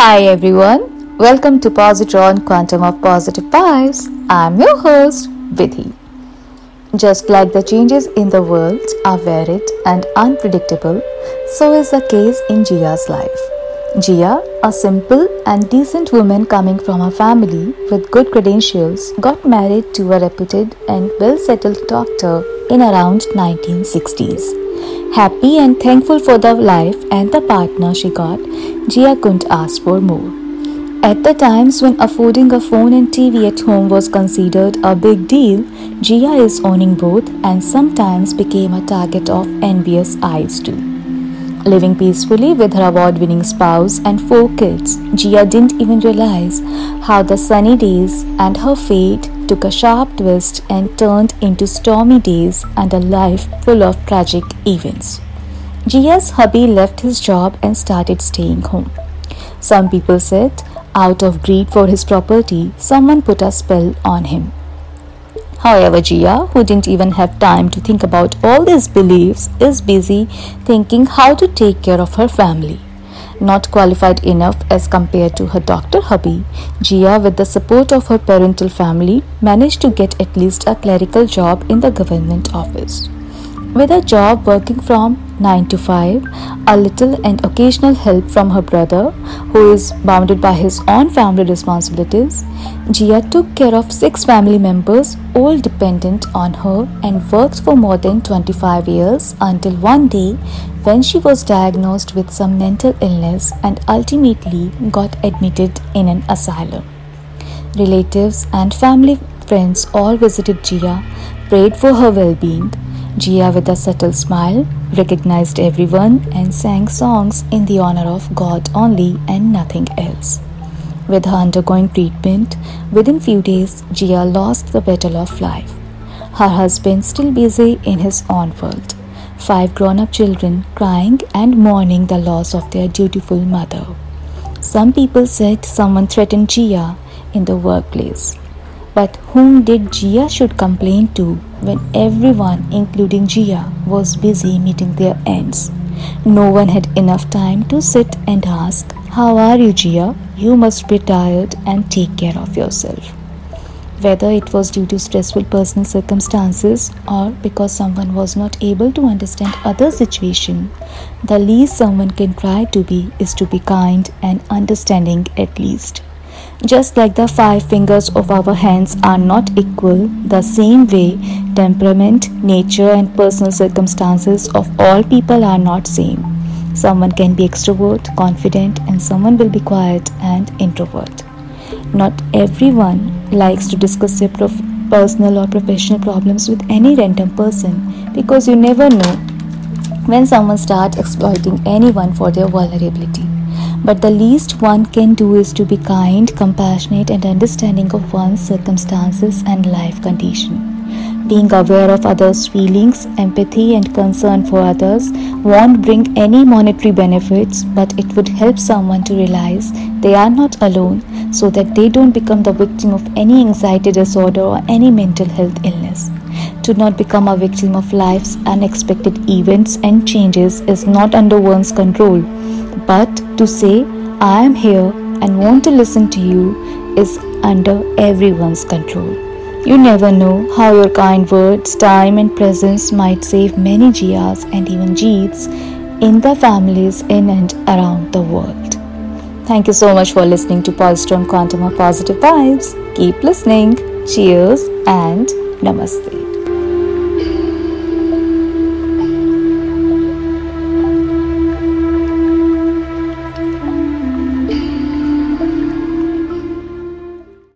Hi everyone, welcome to Positron Quantum of Positive Vibes. I'm your host, Vidhi. Just like the changes in the world are varied and unpredictable, so is the case in Jia's life. Jia, a simple and decent woman coming from a family with good credentials, got married to a reputed and well-settled doctor in around 1960s. Happy and thankful for the life and the partner she got, Jia couldn't ask for more. At the times when affording a phone and TV at home was considered a big deal, Jia is owning both and sometimes became a target of envious eyes too. Living peacefully with her award winning spouse and four kids, Jia didn't even realize how the sunny days and her fate took a sharp twist and turned into stormy days and a life full of tragic events. Jia's hubby left his job and started staying home. Some people said, out of greed for his property, someone put a spell on him. However, Jia, who didn't even have time to think about all these beliefs, is busy thinking how to take care of her family not qualified enough as compared to her doctor hubby, Jia, with the support of her parental family, managed to get at least a clerical job in the government office. With a job working from 9 to 5, a little and occasional help from her brother, who is bounded by his own family responsibilities, Jia took care of six family members, all dependent on her, and worked for more than 25 years until one day when she was diagnosed with some mental illness and ultimately got admitted in an asylum. Relatives and family friends all visited Jia, prayed for her well being, Jia, with a subtle smile, recognized everyone and sang songs in the honor of God only and nothing else. With her undergoing treatment, within few days, Jia lost the battle of life. Her husband still busy in his own world. Five grown-up children crying and mourning the loss of their dutiful mother. Some people said someone threatened Jia in the workplace. But whom did Jia should complain to when everyone, including Jia, was busy meeting their ends? No one had enough time to sit and ask, How are you, Jia? You must be tired and take care of yourself. Whether it was due to stressful personal circumstances or because someone was not able to understand other situation, the least someone can try to be is to be kind and understanding at least. Just like the five fingers of our hands are not equal, the same way temperament, nature and personal circumstances of all people are not same. Someone can be extrovert, confident and someone will be quiet and introvert. Not everyone likes to discuss their prof- personal or professional problems with any random person because you never know when someone starts exploiting anyone for their vulnerability. But the least one can do is to be kind, compassionate, and understanding of one's circumstances and life condition. Being aware of others' feelings, empathy, and concern for others won't bring any monetary benefits, but it would help someone to realize they are not alone so that they don't become the victim of any anxiety disorder or any mental health illness. To not become a victim of life's unexpected events and changes is not under one's control but to say, I am here and want to listen to you is under everyone's control. You never know how your kind words, time, and presence might save many Jias and even Jeets in the families in and around the world. Thank you so much for listening to Positron Quantum of Positive Vibes. Keep listening. Cheers and Namaste.